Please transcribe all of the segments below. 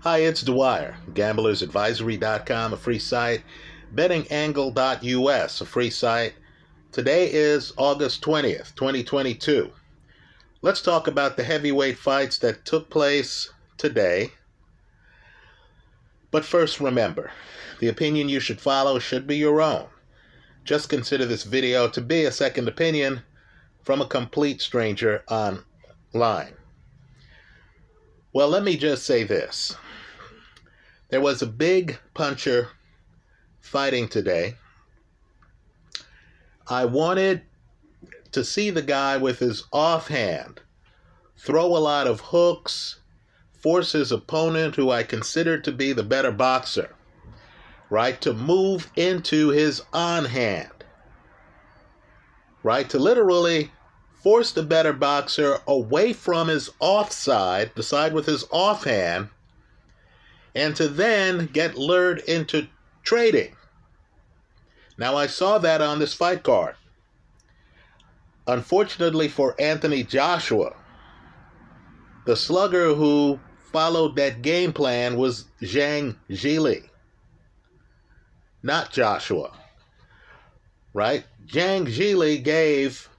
Hi, it's Dwyer, gamblersadvisory.com, a free site, bettingangle.us, a free site. Today is August 20th, 2022. Let's talk about the heavyweight fights that took place today. But first, remember the opinion you should follow should be your own. Just consider this video to be a second opinion from a complete stranger online. Well, let me just say this. There was a big puncher fighting today. I wanted to see the guy with his offhand throw a lot of hooks, force his opponent, who I considered to be the better boxer, right, to move into his on hand, right, to literally force the better boxer away from his offside, the side with his offhand, and to then get lured into trading. Now, I saw that on this fight card. Unfortunately for Anthony Joshua, the slugger who followed that game plan was Zhang Zhilei, not Joshua. Right? Zhang Zhilei gave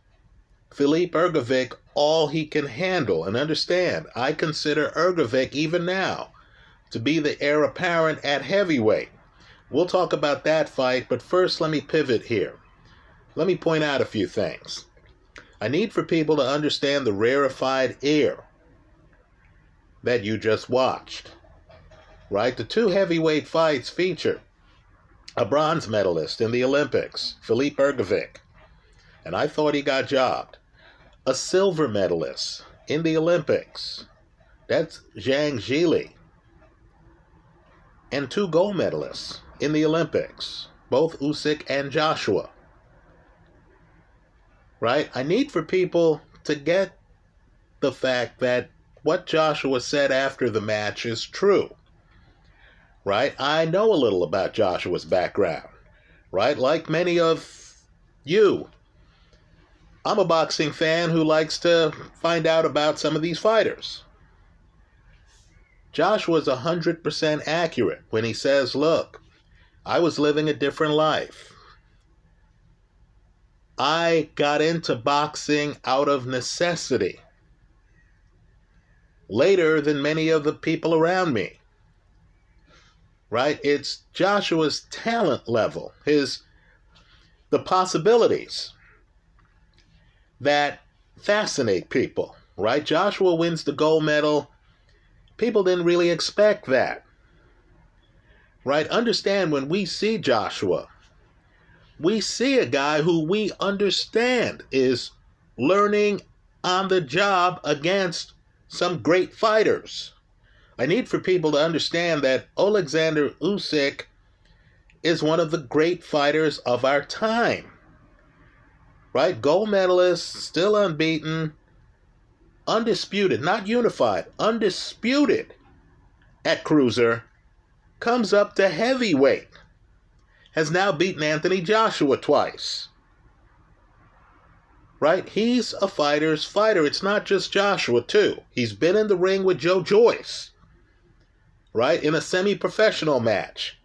Filip Hrgovic all he can handle. And understand, I consider Hrgovic, even now, to be the heir apparent at heavyweight. We'll talk about that fight, but first let me pivot here. Let me point out a few things. I need for people to understand the rarefied air that you just watched. Right? The two heavyweight fights feature a bronze medalist in the Olympics, Filip Hrgovic, and I thought he got jobbed a silver medalist in the Olympics. That's Zhang Zhilei. And two gold medalists in the Olympics, both Usyk and Joshua. Right? I need for people to get the fact that what Joshua said after the match is true. Right? I know a little about Joshua's background. Right? Like many of you I'm a boxing fan who likes to find out about some of these fighters. Josh was 100% accurate when he says, Look, I was living a different life. I got into boxing out of necessity later than many of the people around me. Right? It's Joshua's talent level, his the possibilities that fascinate people, right? Joshua wins the gold medal. People didn't really expect that, right? Understand when we see Joshua, we see a guy who we understand is learning on the job against some great fighters. I need for people to understand that Alexander Usyk is one of the great fighters of our time right? Gold medalist, still unbeaten, undisputed, not unified, undisputed at cruiser, comes up to heavyweight. Has now beaten Anthony Joshua twice. Right? He's a fighter's fighter. It's not just Joshua, too. He's been in the ring with Joe Joyce, right? In a semi professional match.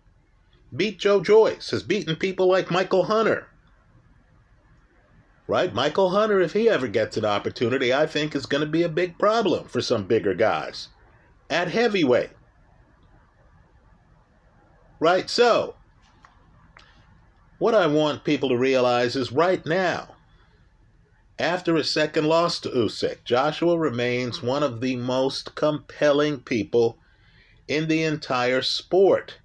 Beat Joe Joyce, has beaten people like Michael Hunter, right? Michael Hunter, if he ever gets an opportunity, I think is going to be a big problem for some bigger guys at heavyweight. Right? So, what I want people to realize is right now, after a second loss to Usyk, Joshua remains one of the most compelling people in the entire sport.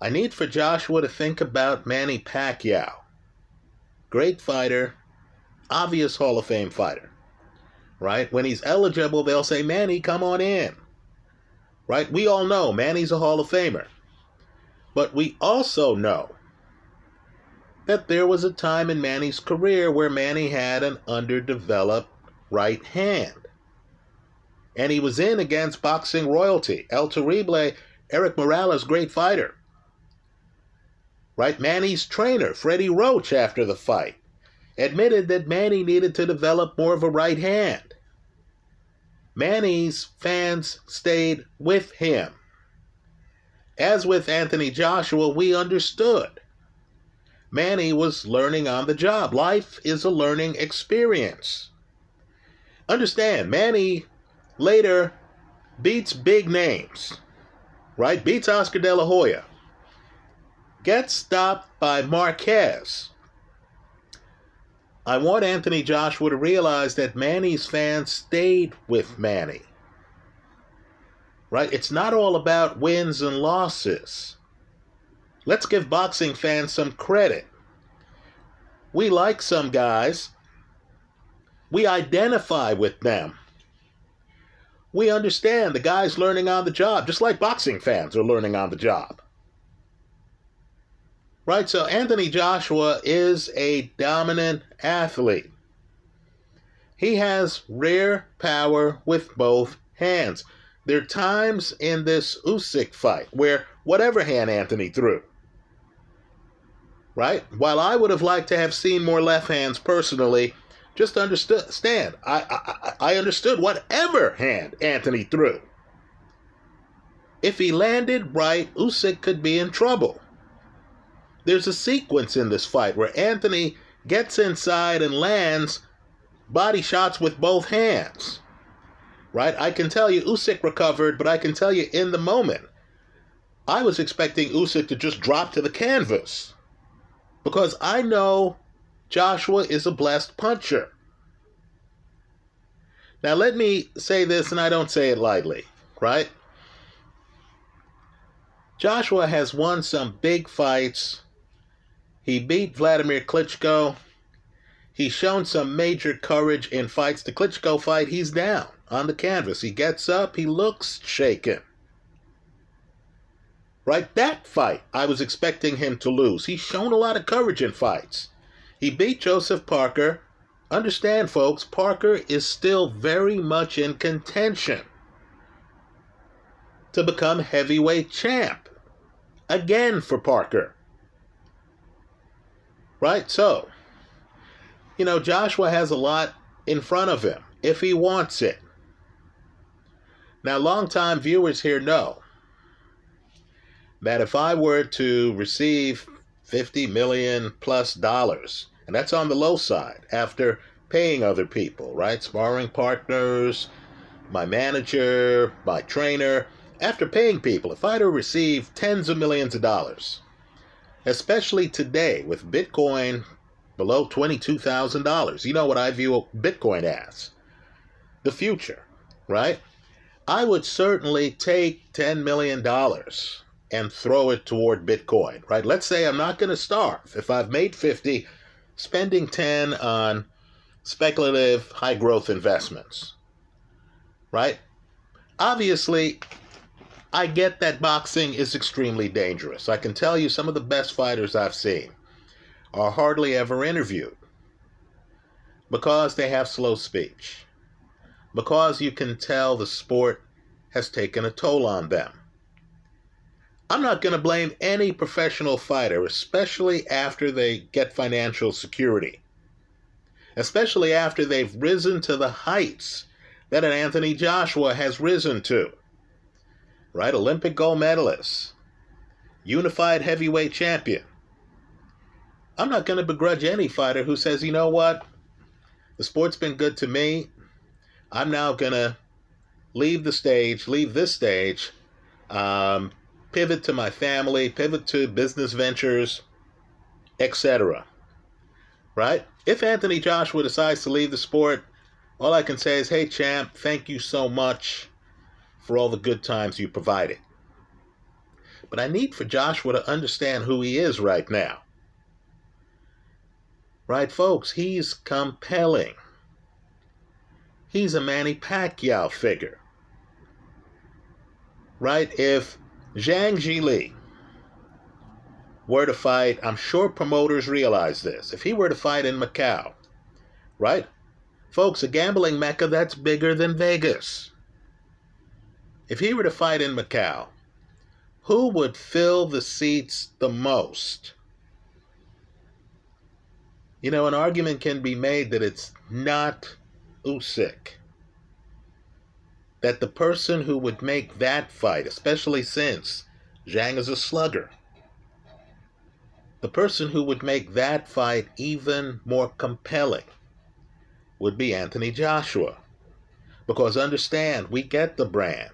I need for Joshua to think about Manny Pacquiao. Great fighter, obvious Hall of Fame fighter. Right? When he's eligible, they'll say, Manny, come on in. Right? We all know Manny's a Hall of Famer. But we also know that there was a time in Manny's career where Manny had an underdeveloped right hand. And he was in against boxing royalty. El Terrible, Erik Morales, great fighter. Right? Manny's trainer, Freddie Roach, after the fight, admitted that Manny needed to develop more of a right hand. Manny's fans stayed with him. As with Anthony Joshua, we understood. Manny was learning on the job. Life is a learning experience. Understand, Manny later beats big names, right? Beats Oscar De La Hoya. Gets stopped by Marquez. I want Anthony Joshua to realize that Manny's fans stayed with Manny. Right? It's not all about wins and losses. Let's give boxing fans some credit. We like some guys. We identify with them. We understand the guy's learning on the job, just like boxing fans are learning on the job. Right? So Anthony Joshua is a dominant athlete. He has rare power with both hands. There are times in this Usyk fight where whatever hand Anthony threw, right? While I would have liked to have seen more left hands personally, just understand, I, I, I understood whatever hand Anthony threw. If he landed right, Usyk could be in trouble. There's a sequence in this fight where Anthony gets inside and lands body shots with both hands. Right? I can tell you Usyk recovered, but I can tell you in the moment, I was expecting Usyk to just drop to the canvas. Because I know Joshua is a blessed puncher. Now, let me say this, and I don't say it lightly, right? Joshua has won some big fights he beat Vladimir Klitschko. He's shown some major courage in fights. The Klitschko fight, he's down on the canvas. He gets up, he looks shaken. Right? That fight, I was expecting him to lose. He's shown a lot of courage in fights. He beat Joseph Parker. Understand, folks, Parker is still very much in contention to become heavyweight champ. Again for Parker. Right? So, you know, Joshua has a lot in front of him if he wants it. Now, longtime viewers here know that if I were to receive 50 million plus dollars, and that's on the low side after paying other people, right? Sparring partners, my manager, my trainer, after paying people, if I were to receive tens of millions of dollars, especially today with Bitcoin below $22,000. You know what I view Bitcoin as? The future, right? I would certainly take $10 million and throw it toward Bitcoin, right? Let's say I'm not going to starve. If I've made 50, spending 10 on speculative high growth investments, right? Obviously, I get that boxing is extremely dangerous. I can tell you some of the best fighters I've seen are hardly ever interviewed because they have slow speech, because you can tell the sport has taken a toll on them. I'm not going to blame any professional fighter, especially after they get financial security, especially after they've risen to the heights that an Anthony Joshua has risen to right? Olympic gold medalist, unified heavyweight champion. I'm not going to begrudge any fighter who says, you know what, the sport's been good to me. I'm now going to leave the stage, leave this stage, um, pivot to my family, pivot to business ventures, etc. Right? If Anthony Joshua decides to leave the sport, all I can say is, hey, champ, thank you so much for all the good times you provided. But I need for Joshua to understand who he is right now. Right, folks? He's compelling. He's a Manny Pacquiao figure. Right? If Zhang Zhilei were to fight, I'm sure promoters realize this. If he were to fight in Macau, right? Folks, a gambling mecca that's bigger than Vegas. If he were to fight in Macau, who would fill the seats the most? You know, an argument can be made that it's not Usyk. That the person who would make that fight, especially since Zhang is a slugger. The person who would make that fight even more compelling would be Anthony Joshua. Because understand, we get the brand.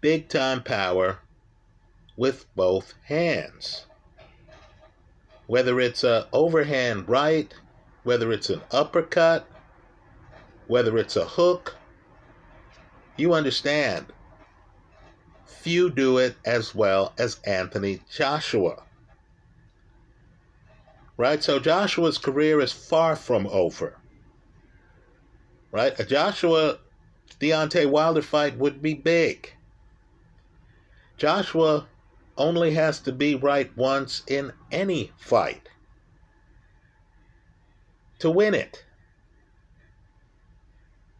Big time power with both hands. Whether it's a overhand right, whether it's an uppercut, whether it's a hook, you understand. Few do it as well as Anthony Joshua. Right? So Joshua's career is far from over. Right? A Joshua Deontay Wilder fight would be big. Joshua only has to be right once in any fight to win it.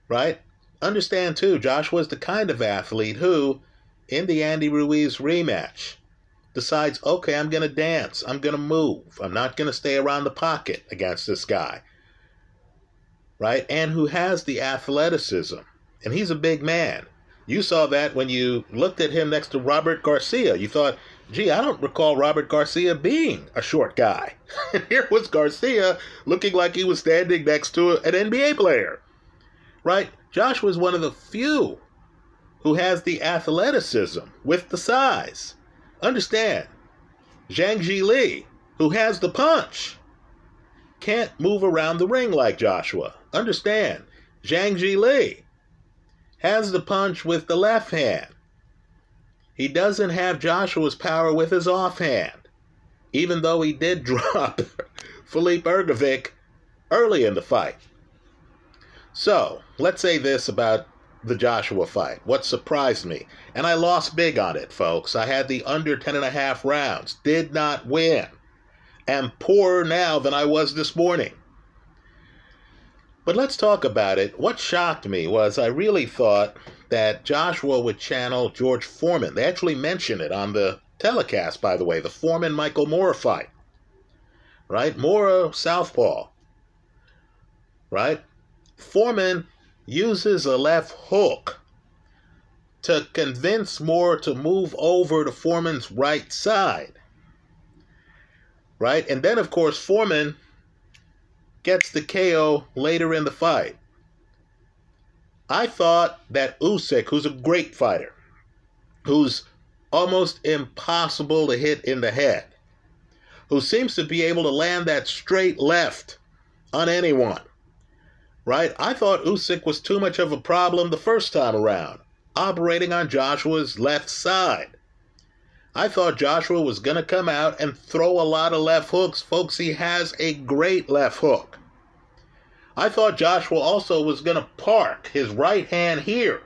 Right? Understand too, Joshua is the kind of athlete who, in the Andy Ruiz rematch, decides, okay, I'm going to dance. I'm going to move. I'm not going to stay around the pocket against this guy. Right? And who has the athleticism. And he's a big man. You saw that when you looked at him next to Robert Garcia. You thought, gee, I don't recall Robert Garcia being a short guy. Here was Garcia looking like he was standing next to an NBA player. Right? Josh was one of the few who has the athleticism with the size Understand, Zhang Zhilei, who has the punch, can't move around the ring like Joshua. Understand, Zhang Zhilei has the punch with the left hand. He doesn't have Joshua's power with his offhand, even though he did drop Filip Hrgovic early in the fight. So, let's say this about the Joshua fight. What surprised me, and I lost big on it, folks. I had the under 10 and a half rounds, did not win, am poorer now than I was this morning. But let's talk about it. What shocked me was I really thought that Joshua would channel George Foreman. They actually mentioned it on the telecast, by the way, the Foreman Michael Moorer fight. Right? Moorer Southpaw. Right? Foreman uses a left hook to convince Moorer to move over to Foreman's right side. Right? And then, of course, Foreman gets the KO later in the fight. I thought that Usyk, who's a great fighter, who's almost impossible to hit in the head, who seems to be able to land that straight left on anyone, right? I thought Usyk was too much of a problem the first time around, operating on Joshua's left side. I thought Joshua was going to come out and throw a lot of left hooks. Folks, he has a great left hook. I thought Joshua also was going to park his right hand here,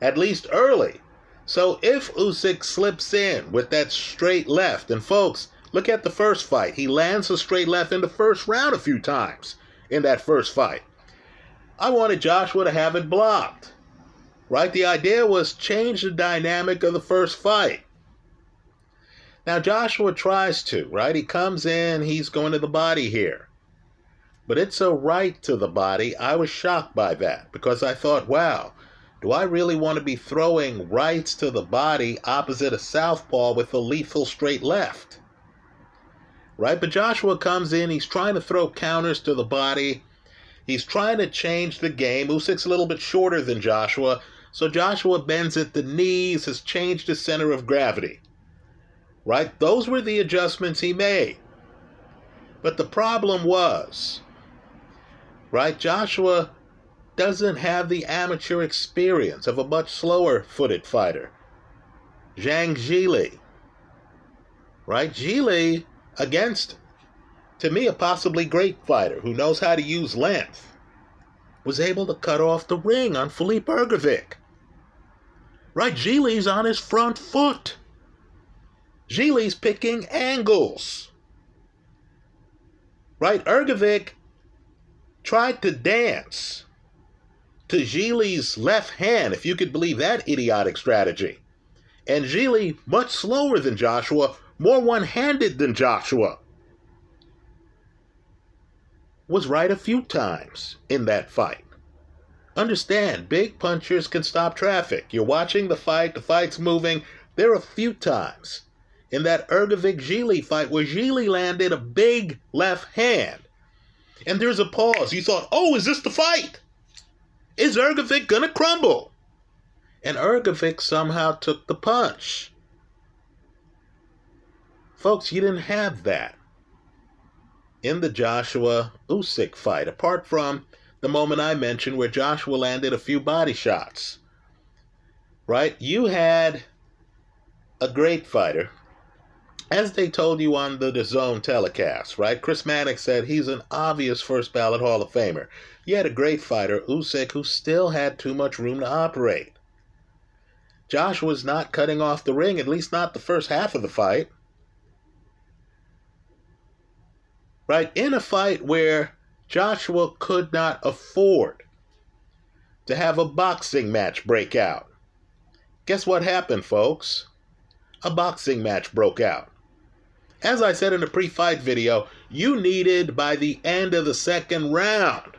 at least early. So if Usyk slips in with that straight left, and folks, look at the first fight. He lands a straight left in the first round a few times in that first fight. I wanted Joshua to have it blocked. Right? The idea was change the dynamic of the first fight. Now Joshua tries to, right? He comes in, he's going to the body here. But it's a right to the body. I was shocked by that because I thought, wow, do I really want to be throwing rights to the body opposite a southpaw with a lethal straight left? Right? But Joshua comes in, he's trying to throw counters to the body. He's trying to change the game. Usyk's a little bit shorter than Joshua, so Joshua bends at the knees, has changed his center of gravity. Right? Those were the adjustments he made. But the problem was, right, Joshua doesn't have the amateur experience of a much slower footed fighter. Zhang Zhilei. Right? Zhilei against to me, a possibly great fighter who knows how to use length, was able to cut off the ring on Filip Hrgovic. Right, Zhilei's on his front foot. Zhilei's picking angles. Right, Hrgovic tried to dance to Zhilei's left hand, if you could believe that idiotic strategy. And Zhilei, much slower than Joshua, more one handed than Joshua was right a few times in that fight. Understand, big punchers can stop traffic. You're watching the fight, the fight's moving, There are a few times in that Hrgovic Zhilei fight where Zhilei landed a big left hand. And there's a pause. You thought, oh, is this the fight? Is Hrgovic going to crumble? And Hrgovic somehow took the punch. Folks, you didn't have that in the Joshua Usyk fight, apart from the moment I mentioned where Joshua landed a few body shots. Right? You had a great fighter as they told you on the DAZN telecast, right? Chris Mannix said he's an obvious first ballot Hall of Famer. Had a great fighter, Usyk, who still had too much room to operate. Josh was not cutting off the ring, at least not the first half of the fight. Right? In a fight where Joshua could not afford to have a boxing match break out. Guess what happened, folks? A boxing match broke out. As I said in the pre fight video, you needed by the end of the second round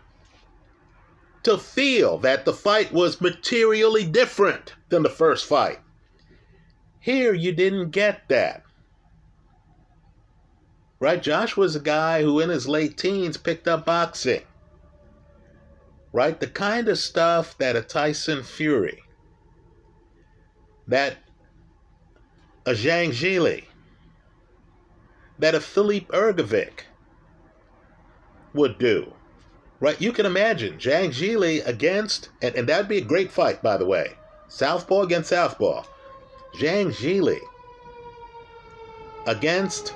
to feel that the fight was materially different than the first fight. Here, you didn't get that. Right? Josh was a guy who, in his late teens, picked up boxing. Right? The kind of stuff that a Tyson Fury, that a Zhang Zhilei, that a Philippe Hrgovic would do. Right? You can imagine Zhang Zhilei against, and, and that'd be a great fight, by the way. Southpaw against Southpaw. Zhang Zhilei against,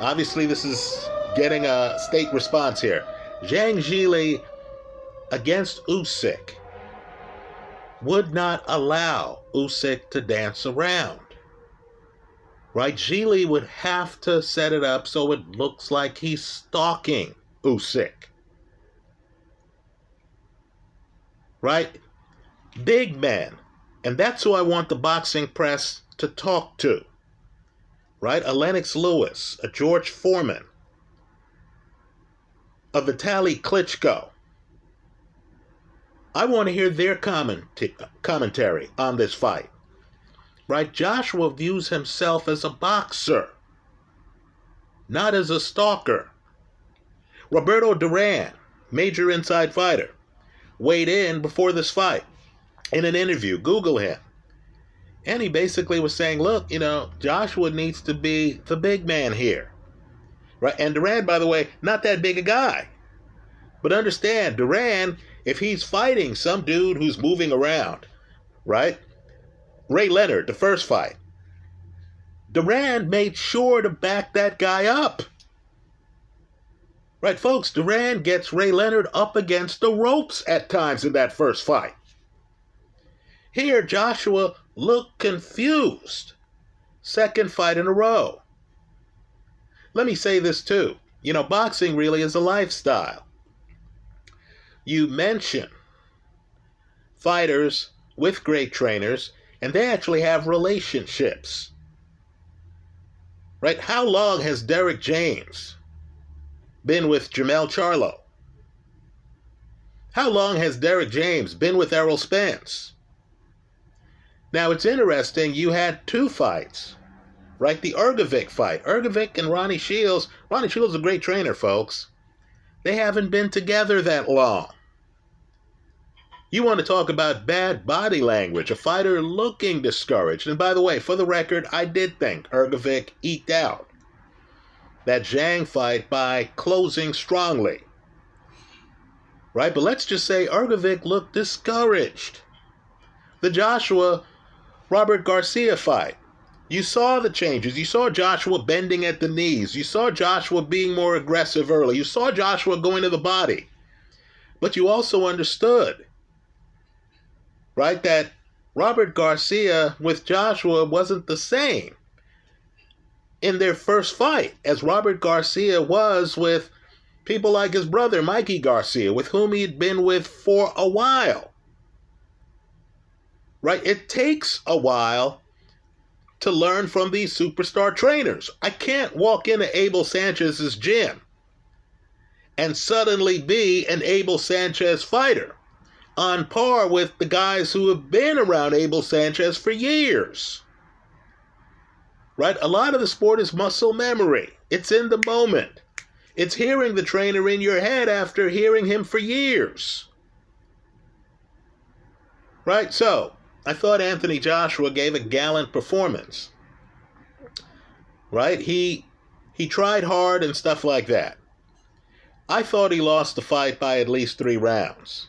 obviously, this is getting a state response here. Zhang Zhilei against Usyk would not allow Usyk to dance around right? Zhilei would have to set it up so it looks like he's stalking Usyk. Right? Big man. And that's who I want the boxing press to talk to. Right? A Lennox Lewis, a George Foreman, a Vitaly Klitschko. I want to hear their comment- commentary on this fight right? Joshua views himself as a boxer, not as a stalker. Roberto Duran, major inside fighter, weighed in before this fight in an interview. Google him. And he basically was saying, look, you know, Joshua needs to be the big man here. Right? And Duran, by the way, not that big a guy. But understand, Duran, if he's fighting some dude who's moving around, right? Ray Leonard, the first fight. Duran made sure to back that guy up. Right, folks, Duran gets Ray Leonard up against the ropes at times in that first fight. Here, Joshua looked confused. Second fight in a row. Let me say this too. You know, boxing really is a lifestyle. You mention fighters with great trainers and they actually have relationships. Right? How long has Derrick James been with Jermell Charlo? How long has Derrick James been with Errol Spence? Now it's interesting, you had two fights, right? The Hrgovic fight. Hrgovic and Ronnie Shields. Ronnie Shields is a great trainer, folks. They haven't been together that long. You want to talk about bad body language, a fighter looking discouraged. And by the way, for the record, I did think Hrgovic eked out that Zhang fight by closing strongly. Right? But let's just say Hrgovic looked discouraged. The Joshua Robert Garcia fight. You saw the changes. You saw Joshua bending at the knees. You saw Joshua being more aggressive early. You saw Joshua going to the body. But you also understood right? That Robert Garcia with Joshua wasn't the same in their first fight as Robert Garcia was with people like his brother, Mikey Garcia, with whom he'd been with for a while. Right? It takes a while to learn from these superstar trainers. I can't walk into Abel Sanchez's gym and suddenly be an Abel Sanchez fighter. On par with the guys who have been around Abel Sanchez for years. Right? A lot of the sport is muscle memory. It's in the moment. It's hearing the trainer in your head after hearing him for years. Right? So, I thought Anthony Joshua gave a gallant performance. Right? He he tried hard and stuff like that. I thought he lost the fight by at least 3 rounds.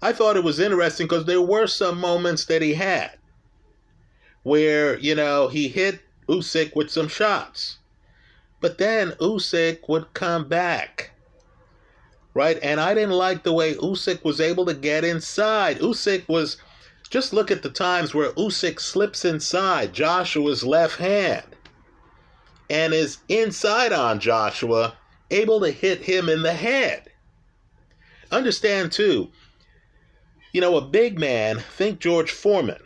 I thought it was interesting because there were some moments that he had where, you know, he hit Usyk with some shots. But then Usyk would come back. Right? And I didn't like the way Usyk was able to get inside. Usyk was just look at the times where Usyk slips inside Joshua's left hand and is inside on Joshua, able to hit him in the head. Understand too, you know, a big man, think George Foreman,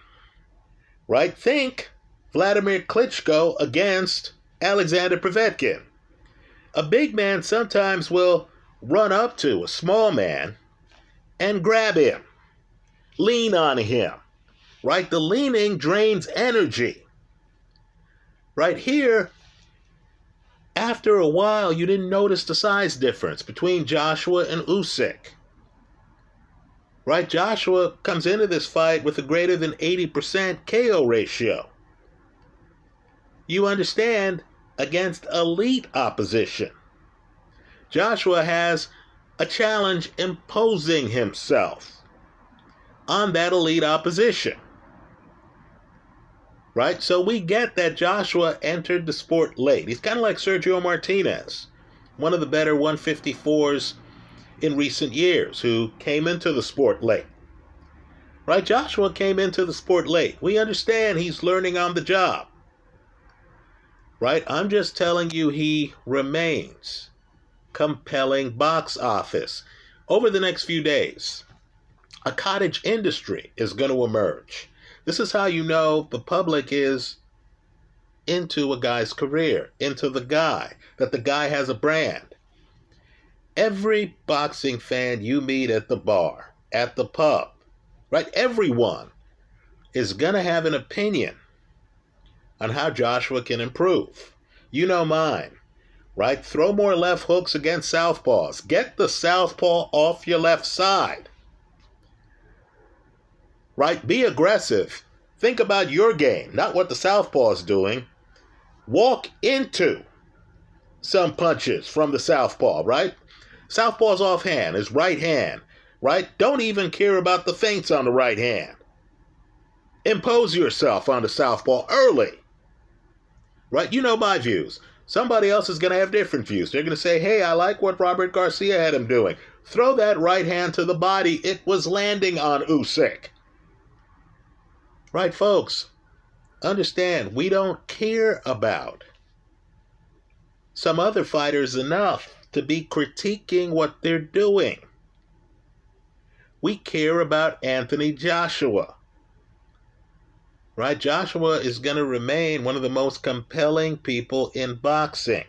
right? Think Vladimir Klitschko against Alexander Povetkin. A big man sometimes will run up to a small man and grab him, lean on him. Right? The leaning drains energy. Right here, after a while, you didn't notice the size difference between Joshua and Usyk. Right? Joshua comes into this fight with a greater than 80% KO ratio. You understand against elite opposition. Joshua has a challenge imposing himself on that elite opposition. Right? So we get that Joshua entered the sport late. He's kind of like Sergio Martinez, one of the better 154s in recent years, who came into the sport late. Right? Joshua came into the sport late. We understand he's learning on the job right? I'm just telling you he remains compelling box office. Over the next few days, a cottage industry is going to emerge. This is how you know the public is into a guy's career, into the guy, that the guy has a brand. Every boxing fan you meet at the bar, at the pub, right? Everyone is going to have an opinion on how Joshua can improve. You know mine, right? Throw more left hooks against southpaws. Get the southpaw off your left side. Right? Be aggressive. Think about your game, not what the southpaw is doing. Walk into some punches from the southpaw, right? Southpaw's offhand, his right hand, right? Don't even care about the feints on the right hand. Impose yourself on the southpaw early right? You know my views. Somebody else is going to have different views. They're going to say, hey, I like what Robert Garcia had him doing. Throw that right hand to the body. It was landing on Usyk. Right, folks? Understand, we don't care about some other fighters enough to be critiquing what they're doing. We care about Anthony Joshua right? Joshua is going to remain one of the most compelling people in boxing.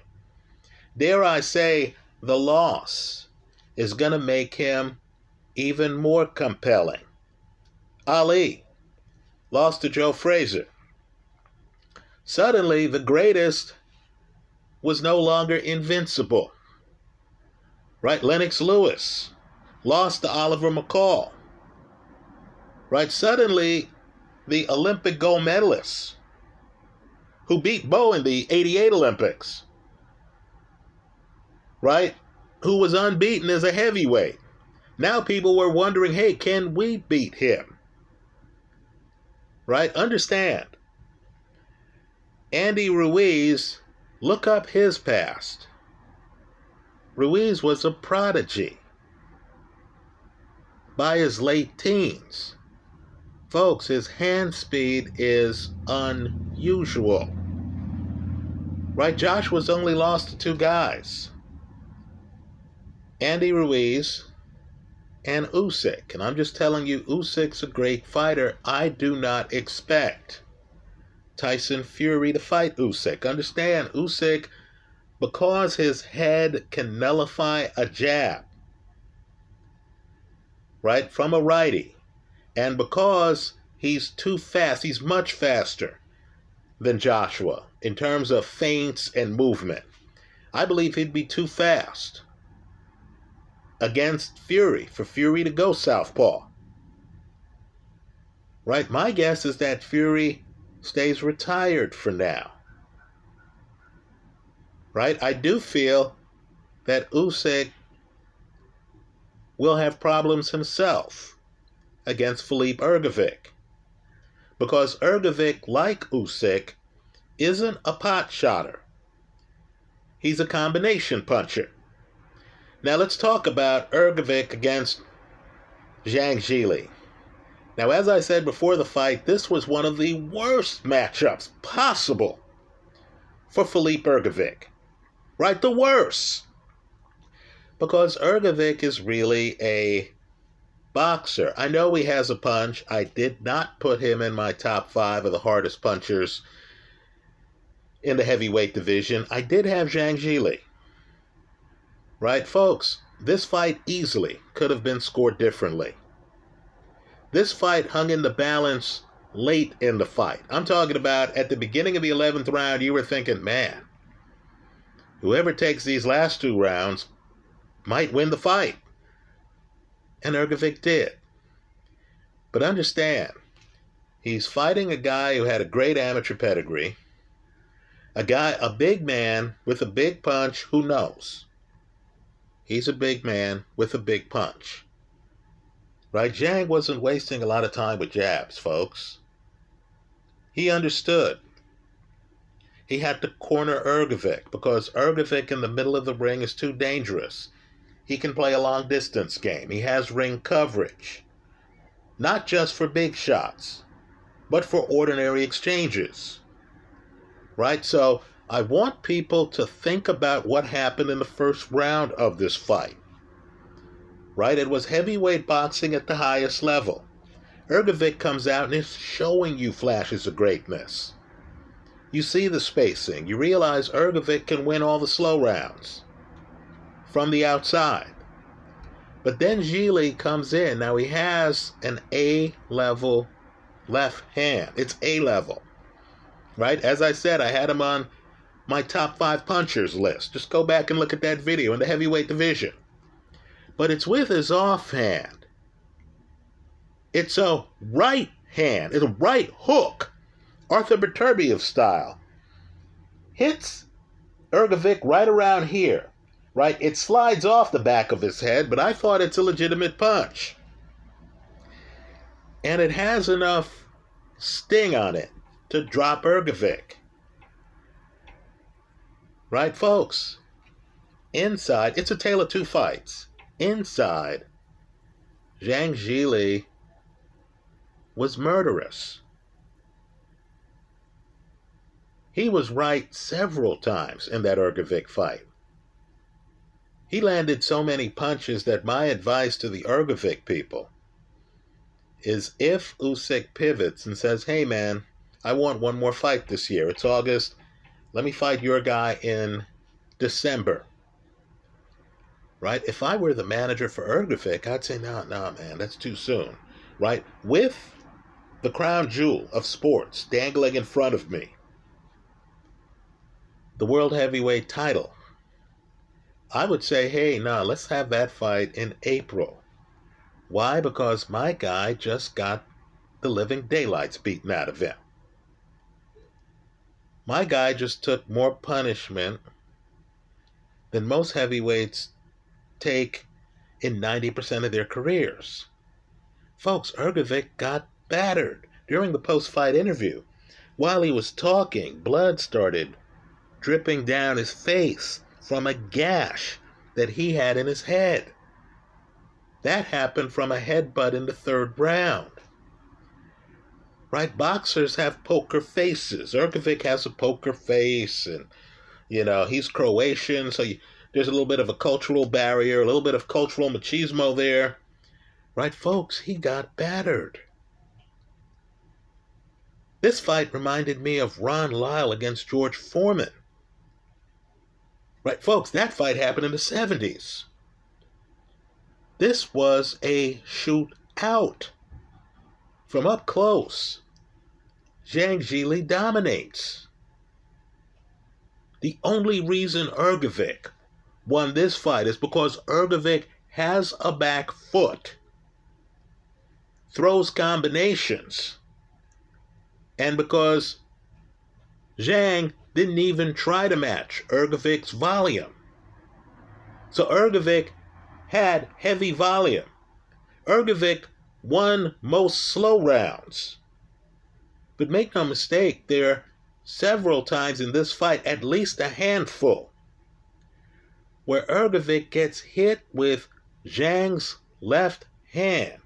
Dare I say, the loss is going to make him even more compelling. Ali lost to Joe Frazier. Suddenly, the greatest was no longer invincible. Right? Lennox Lewis lost to Oliver McCall. Right? Suddenly, the Olympic gold medalists who beat Bowe in the 88 Olympics, right? Who was unbeaten as a heavyweight. Now people were wondering, hey, can we beat him? Right? Understand. Andy Ruiz, look up his past. Ruiz was a prodigy by his late teens. Folks, his hand speed is unusual. Right? Josh was only lost to two guys Andy Ruiz and Usyk. And I'm just telling you, Usyk's a great fighter. I do not expect Tyson Fury to fight Usyk. Understand, Usyk, because his head can nullify a jab, right, from a righty. And because he's too fast, he's much faster than Joshua in terms of feints and movement. I believe he'd be too fast against Fury for Fury to go southpaw. Right? My guess is that Fury stays retired for now. Right? I do feel that Usyk will have problems himself against Philippe Hrgovic Because Hrgovic, like Usyk, isn't a pot shotter. He's a combination puncher. Now let's talk about Hrgovic against Zhang Zhilei. Now, as I said before the fight, this was one of the worst matchups possible for Philippe Hrgovic. Right? The worst. Because Hrgovic is really a boxer. I know he has a punch. I did not put him in my top five of the hardest punchers in the heavyweight division. I did have Zhang Zhilei. Right, folks? This fight easily could have been scored differently. This fight hung in the balance late in the fight. I'm talking about at the beginning of the 11th round, you were thinking, man, whoever takes these last two rounds might win the fight. And Hrgovic did. But understand, he's fighting a guy who had a great amateur pedigree, a guy, a big man with a big punch, who knows? He's a big man with a big punch. Right? Zhang wasn't wasting a lot of time with jabs, folks. He understood. He had to corner Hrgovic because Hrgovic in the middle of the ring is too dangerous. He can play a long distance game. He has ring coverage. Not just for big shots, but for ordinary exchanges. Right? So I want people to think about what happened in the first round of this fight. Right? It was heavyweight boxing at the highest level. Hrgovic comes out and is showing you flashes of greatness. You see the spacing. You realize Hrgovic can win all the slow rounds from the outside. But then Zhilei comes in. Now he has an A level left hand. It's A level. Right? As I said, I had him on my top five punchers list. Just go back and look at that video in the heavyweight division. But it's with his offhand. It's a right hand. It's a right hook. Arthur of style. Hits Hrgovic right around here. Right? It slides off the back of his head, but I thought it's a legitimate punch. And it has enough sting on it to drop Hrgovic. Right, folks? Inside, it's a tale of two fights. Inside, Zhang Zhilei was murderous. He was right several times in that Hrgovic fight. He landed so many punches that my advice to the Hrgovic people is if Usyk pivots and says, hey man, I want one more fight this year. It's August. Let me fight your guy in December. Right? If I were the manager for Hrgovic, I'd say, no, no, man, that's too soon. Right? With the crown jewel of sports dangling in front of me, the world heavyweight title, I would say, hey, no, let's have that fight in April. Why? Because my guy just got the living daylights beaten out of him. My guy just took more punishment than most heavyweights take in 90% of their careers. Folks, Hrgovic got battered during the post fight interview. While he was talking, blood started dripping down his face from a gash that he had in his head. That happened from a headbutt in the third round right? Boxers have poker faces. Hrgovic has a poker face, and you know he's Croatian, so you, there's a little bit of a cultural barrier, a little bit of cultural machismo there, right, folks? He got battered. This fight reminded me of Ron Lyle against George Foreman. Right, folks, that fight happened in the 70s. This was a shootout. From up close, Zhang Zhilei dominates. The only reason Hrgovic won this fight is because Hrgovic has a back foot, throws combinations, and because Zhang didn't even try to match Hrgovic's volume. So Hrgovic had heavy volume. Hrgovic won most slow rounds. But make no mistake, there are several times in this fight, at least a handful, where Hrgovic gets hit with Zhang's left hand.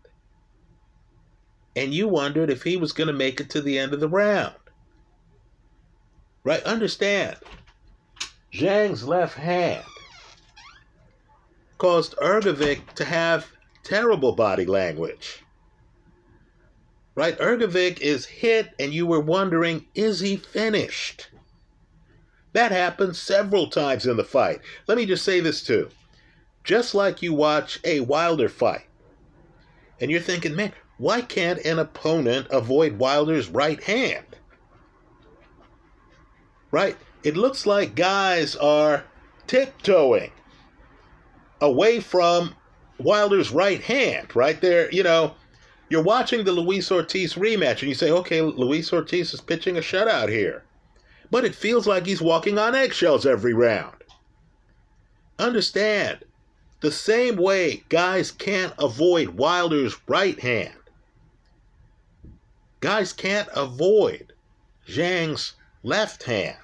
And you wondered if he was going to make it to the end of the round. Right? Understand, Zhang's left hand caused Hrgovic to have terrible body language. Right? Hrgovic is hit, and you were wondering, is he finished? That happened several times in the fight. Let me just say this too. Just like you watch a Wilder fight, and you're thinking, man, why can't an opponent avoid Wilder's right hand? Right? It looks like guys are tiptoeing away from Wilder's right hand, right there. You know, you're watching the Luis Ortiz rematch and you say, okay, Luis Ortiz is pitching a shutout here. But it feels like he's walking on eggshells every round. Understand, the same way guys can't avoid Wilder's right hand, guys can't avoid Zhang's left hand.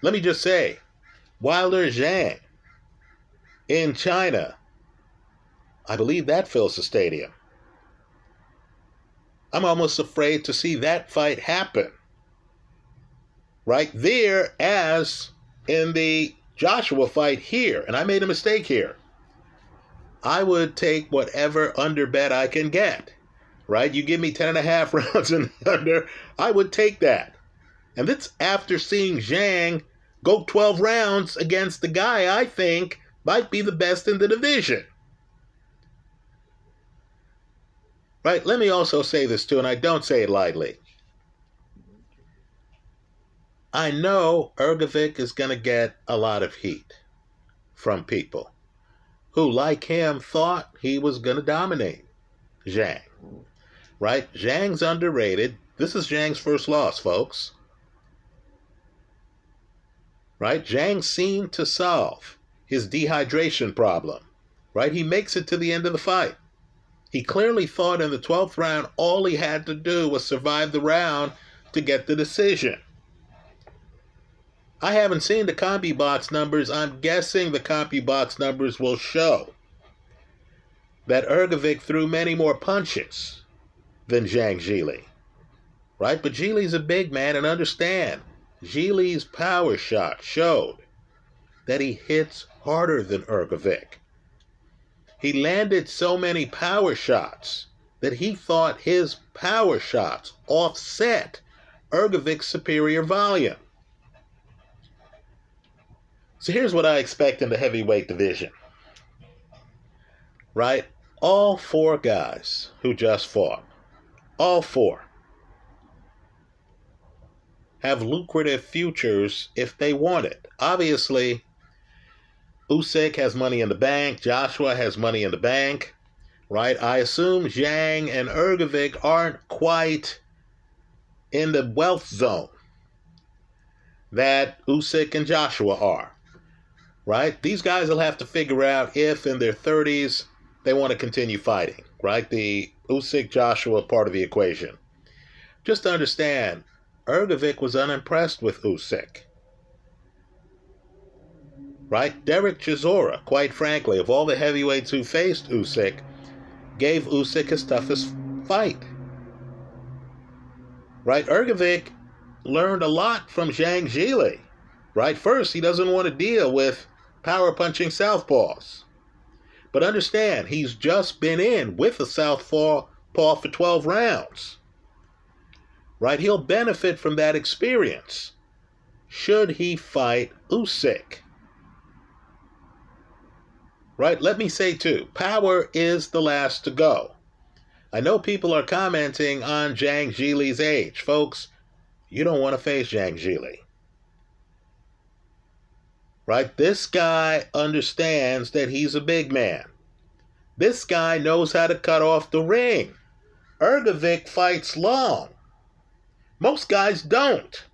Let me just say, Wilder Zhang in China, I believe that fills the stadium. I'm almost afraid to see that fight happen. Right there, as in the Joshua fight here, and I made a mistake here. I would take whatever under bet I can get. Right? You give me 10 and a half rounds and under, I would take that. And that's after seeing Zhang go 12 rounds against the guy I think might be the best in the division. Right? Let me also say this too, and I don't say it lightly. I know Hrgovic is going to get a lot of heat from people who, like him, thought he was going to dominate Zhang. Right? Zhang's underrated. This is Zhang's first loss, folks right? Zhang seemed to solve his dehydration problem, right? He makes it to the end of the fight. He clearly thought in the 12th round all he had to do was survive the round to get the decision. I haven't seen the CompuBox numbers. I'm guessing the CompuBox numbers will show that Hrgovic threw many more punches than Zhang Zhilei. Right? But Zhilei's a big man and understand Zhilei's power shot showed that he hits harder than Hrgovic. He landed so many power shots that he thought his power shots offset Hrgovic's superior volume. So here's what I expect in the heavyweight division. Right? All four guys who just fought, all four, have lucrative futures if they want it. Obviously, Usyk has money in the bank. Joshua has money in the bank, right? I assume Zhang and Hrgovic aren't quite in the wealth zone that Usyk and Joshua are, right? These guys will have to figure out if in their 30s they want to continue fighting, right? The Usyk Joshua part of the equation. Just to understand, Hrgovic was unimpressed with Usyk. Right? Dereck Chisora, quite frankly, of all the heavyweights who faced Usyk, gave Usyk his toughest fight. Right? Hrgovic learned a lot from Zhang Zhilei. Right? First, he doesn't want to deal with power punching southpaws. But understand, he's just been in with a southpaw paw for 12 rounds right? He'll benefit from that experience should he fight Usyk. Right? Let me say too, power is the last to go. I know people are commenting on Zhang Zhilei's age. Folks, you don't want to face Zhang Zhilei. Right? This guy understands that he's a big man. This guy knows how to cut off the ring. Hrgovic fights long. Most guys don't.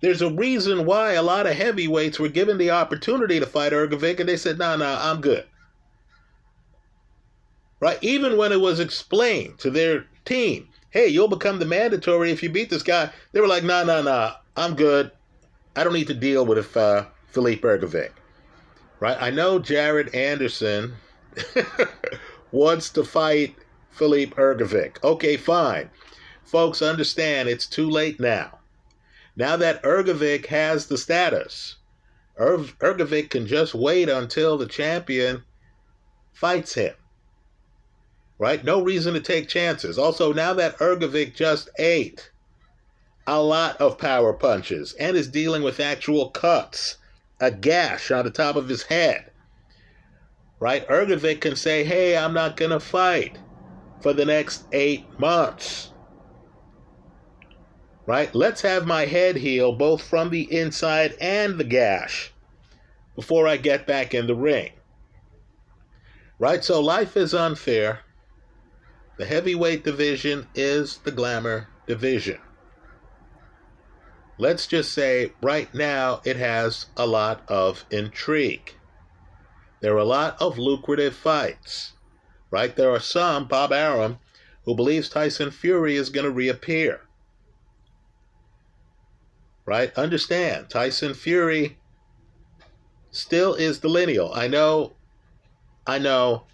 There's a reason why a lot of heavyweights were given the opportunity to fight Hrgovic and they said, no, nah, no, nah, I'm good. Right? Even when it was explained to their team, hey, you'll become the mandatory if you beat this guy, they were like, no, no, no, I'm good. I don't need to deal with uh, Filip Hrgovic. Right? I know Jared Anderson wants to fight Filip Hrgovic. Okay, fine. Folks, understand it's too late now. Now that Hrgovic has the status, Hrgovic can just wait until the champion fights him. Right? No reason to take chances. Also, now that Hrgovic just ate a lot of power punches and is dealing with actual cuts, a gash on the top of his head, right? Hrgovic can say, hey, I'm not going to fight for the next eight months right? Let's have my head heal both from the inside and the gash before I get back in the ring. Right? So life is unfair. The heavyweight division is the glamour division. Let's just say right now it has a lot of intrigue. There are a lot of lucrative fights. Right? There are some, Bob Arum, who believes Tyson Fury is going to reappear right? Understand, Tyson Fury still is the lineal. I know, I know,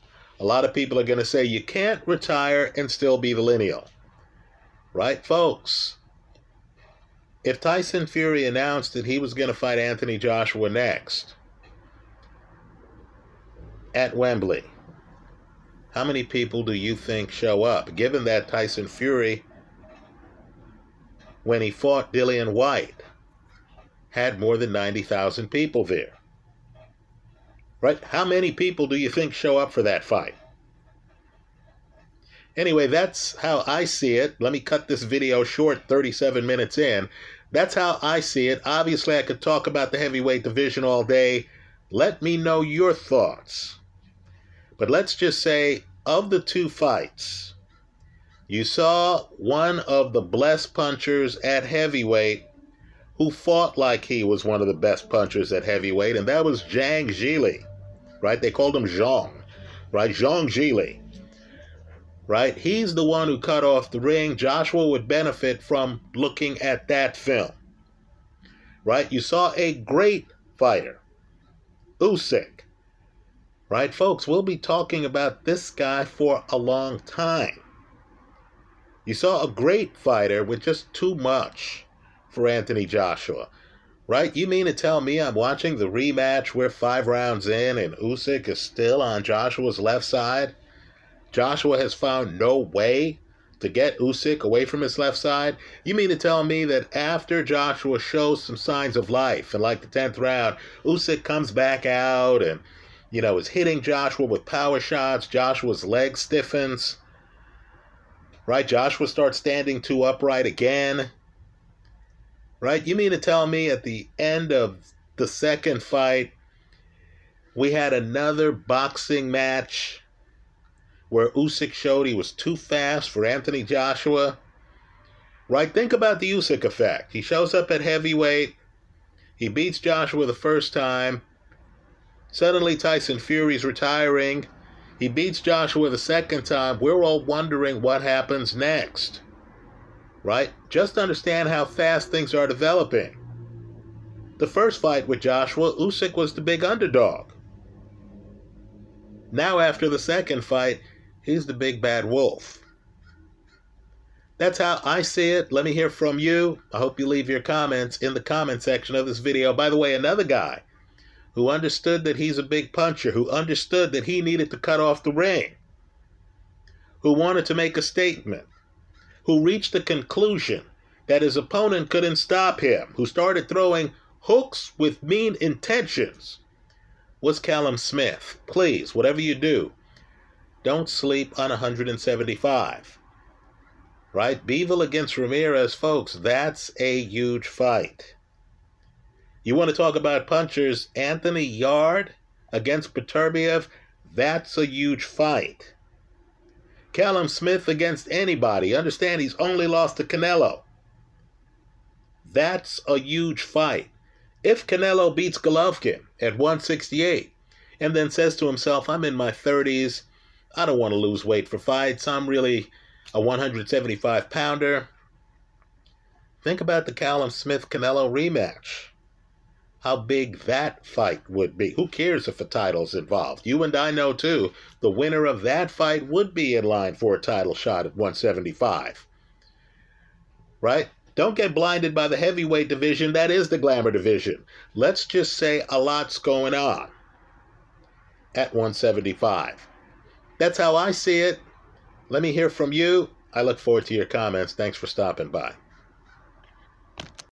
a lot of people are going to say you can't retire and still be the lineal, right, folks? If Tyson Fury announced that he was going to fight Anthony Joshua next at Wembley, how many people do you think show up? Given that Tyson Fury when he fought Dillian Whyte had more than 90,000 people there. Right? How many people do you think show up for that fight? Anyway, that's how I see it. Let me cut this video short, 37 minutes in. That's how I see it. Obviously, I could talk about the heavyweight division all day. Let me know your thoughts. But let's just say, of the two fights, you saw one of the blessed punchers at heavyweight who fought like he was one of the best punchers at heavyweight, and that was Zhang Zhilei, right? They called him Zhang, right? Zhang Zhilei, right? He's the one who cut off the ring. Joshua would benefit from looking at that film, right? You saw a great fighter, Usyk, right, folks? We'll be talking about this guy for a long time. You saw a great fighter with just too much for Anthony Joshua. Right? You mean to tell me I'm watching the rematch we're five rounds in and Usyk is still on Joshua's left side? Joshua has found no way to get Usyk away from his left side? You mean to tell me that after Joshua shows some signs of life in like the 10th round, Usyk comes back out and, you know, is hitting Joshua with power shots, Joshua's leg stiffens, right? Joshua starts standing too upright again, right? You mean to tell me at the end of the second fight, we had another boxing match where Usyk showed he was too fast for Anthony Joshua? Right? Think about the Usyk effect. He shows up at heavyweight, he beats Joshua the first time. Suddenly, Tyson Fury's retiring. He beats Joshua the second time. We're all wondering what happens next. Right? Just understand how fast things are developing. The first fight with Joshua, Usyk was the big underdog. Now, after the second fight, he's the big bad wolf. That's how I see it. Let me hear from you. I hope you leave your comments in the comment section of this video. By the way, another guy who understood that he's a big puncher, who understood that he needed to cut off the ring, who wanted to make a statement, who reached the conclusion that his opponent couldn't stop him, who started throwing hooks with mean intentions, was Callum Smith. Please, whatever you do, don't sleep on 175. Right? Bivol against Ramirez, folks, that's a huge fight. You want to talk about punchers? Anthony Yarde against Beterbiev, that's a huge fight. Callum Smith against anybody. Understand he's only lost to Canelo. That's a huge fight. If Canelo beats Golovkin at 168 and then says to himself, I'm in my 30s, I don't want to lose weight for fights, I'm really a 175 pounder. Think about the Callum Smith Canelo rematch. How big that fight would be. Who cares if a title's involved? You and I know too, the winner of that fight would be in line for a title shot at 175. Right? Don't get blinded by the heavyweight division. That is the glamour division. Let's just say a lot's going on at 175. That's how I see it. Let me hear from you. I look forward to your comments. Thanks for stopping by.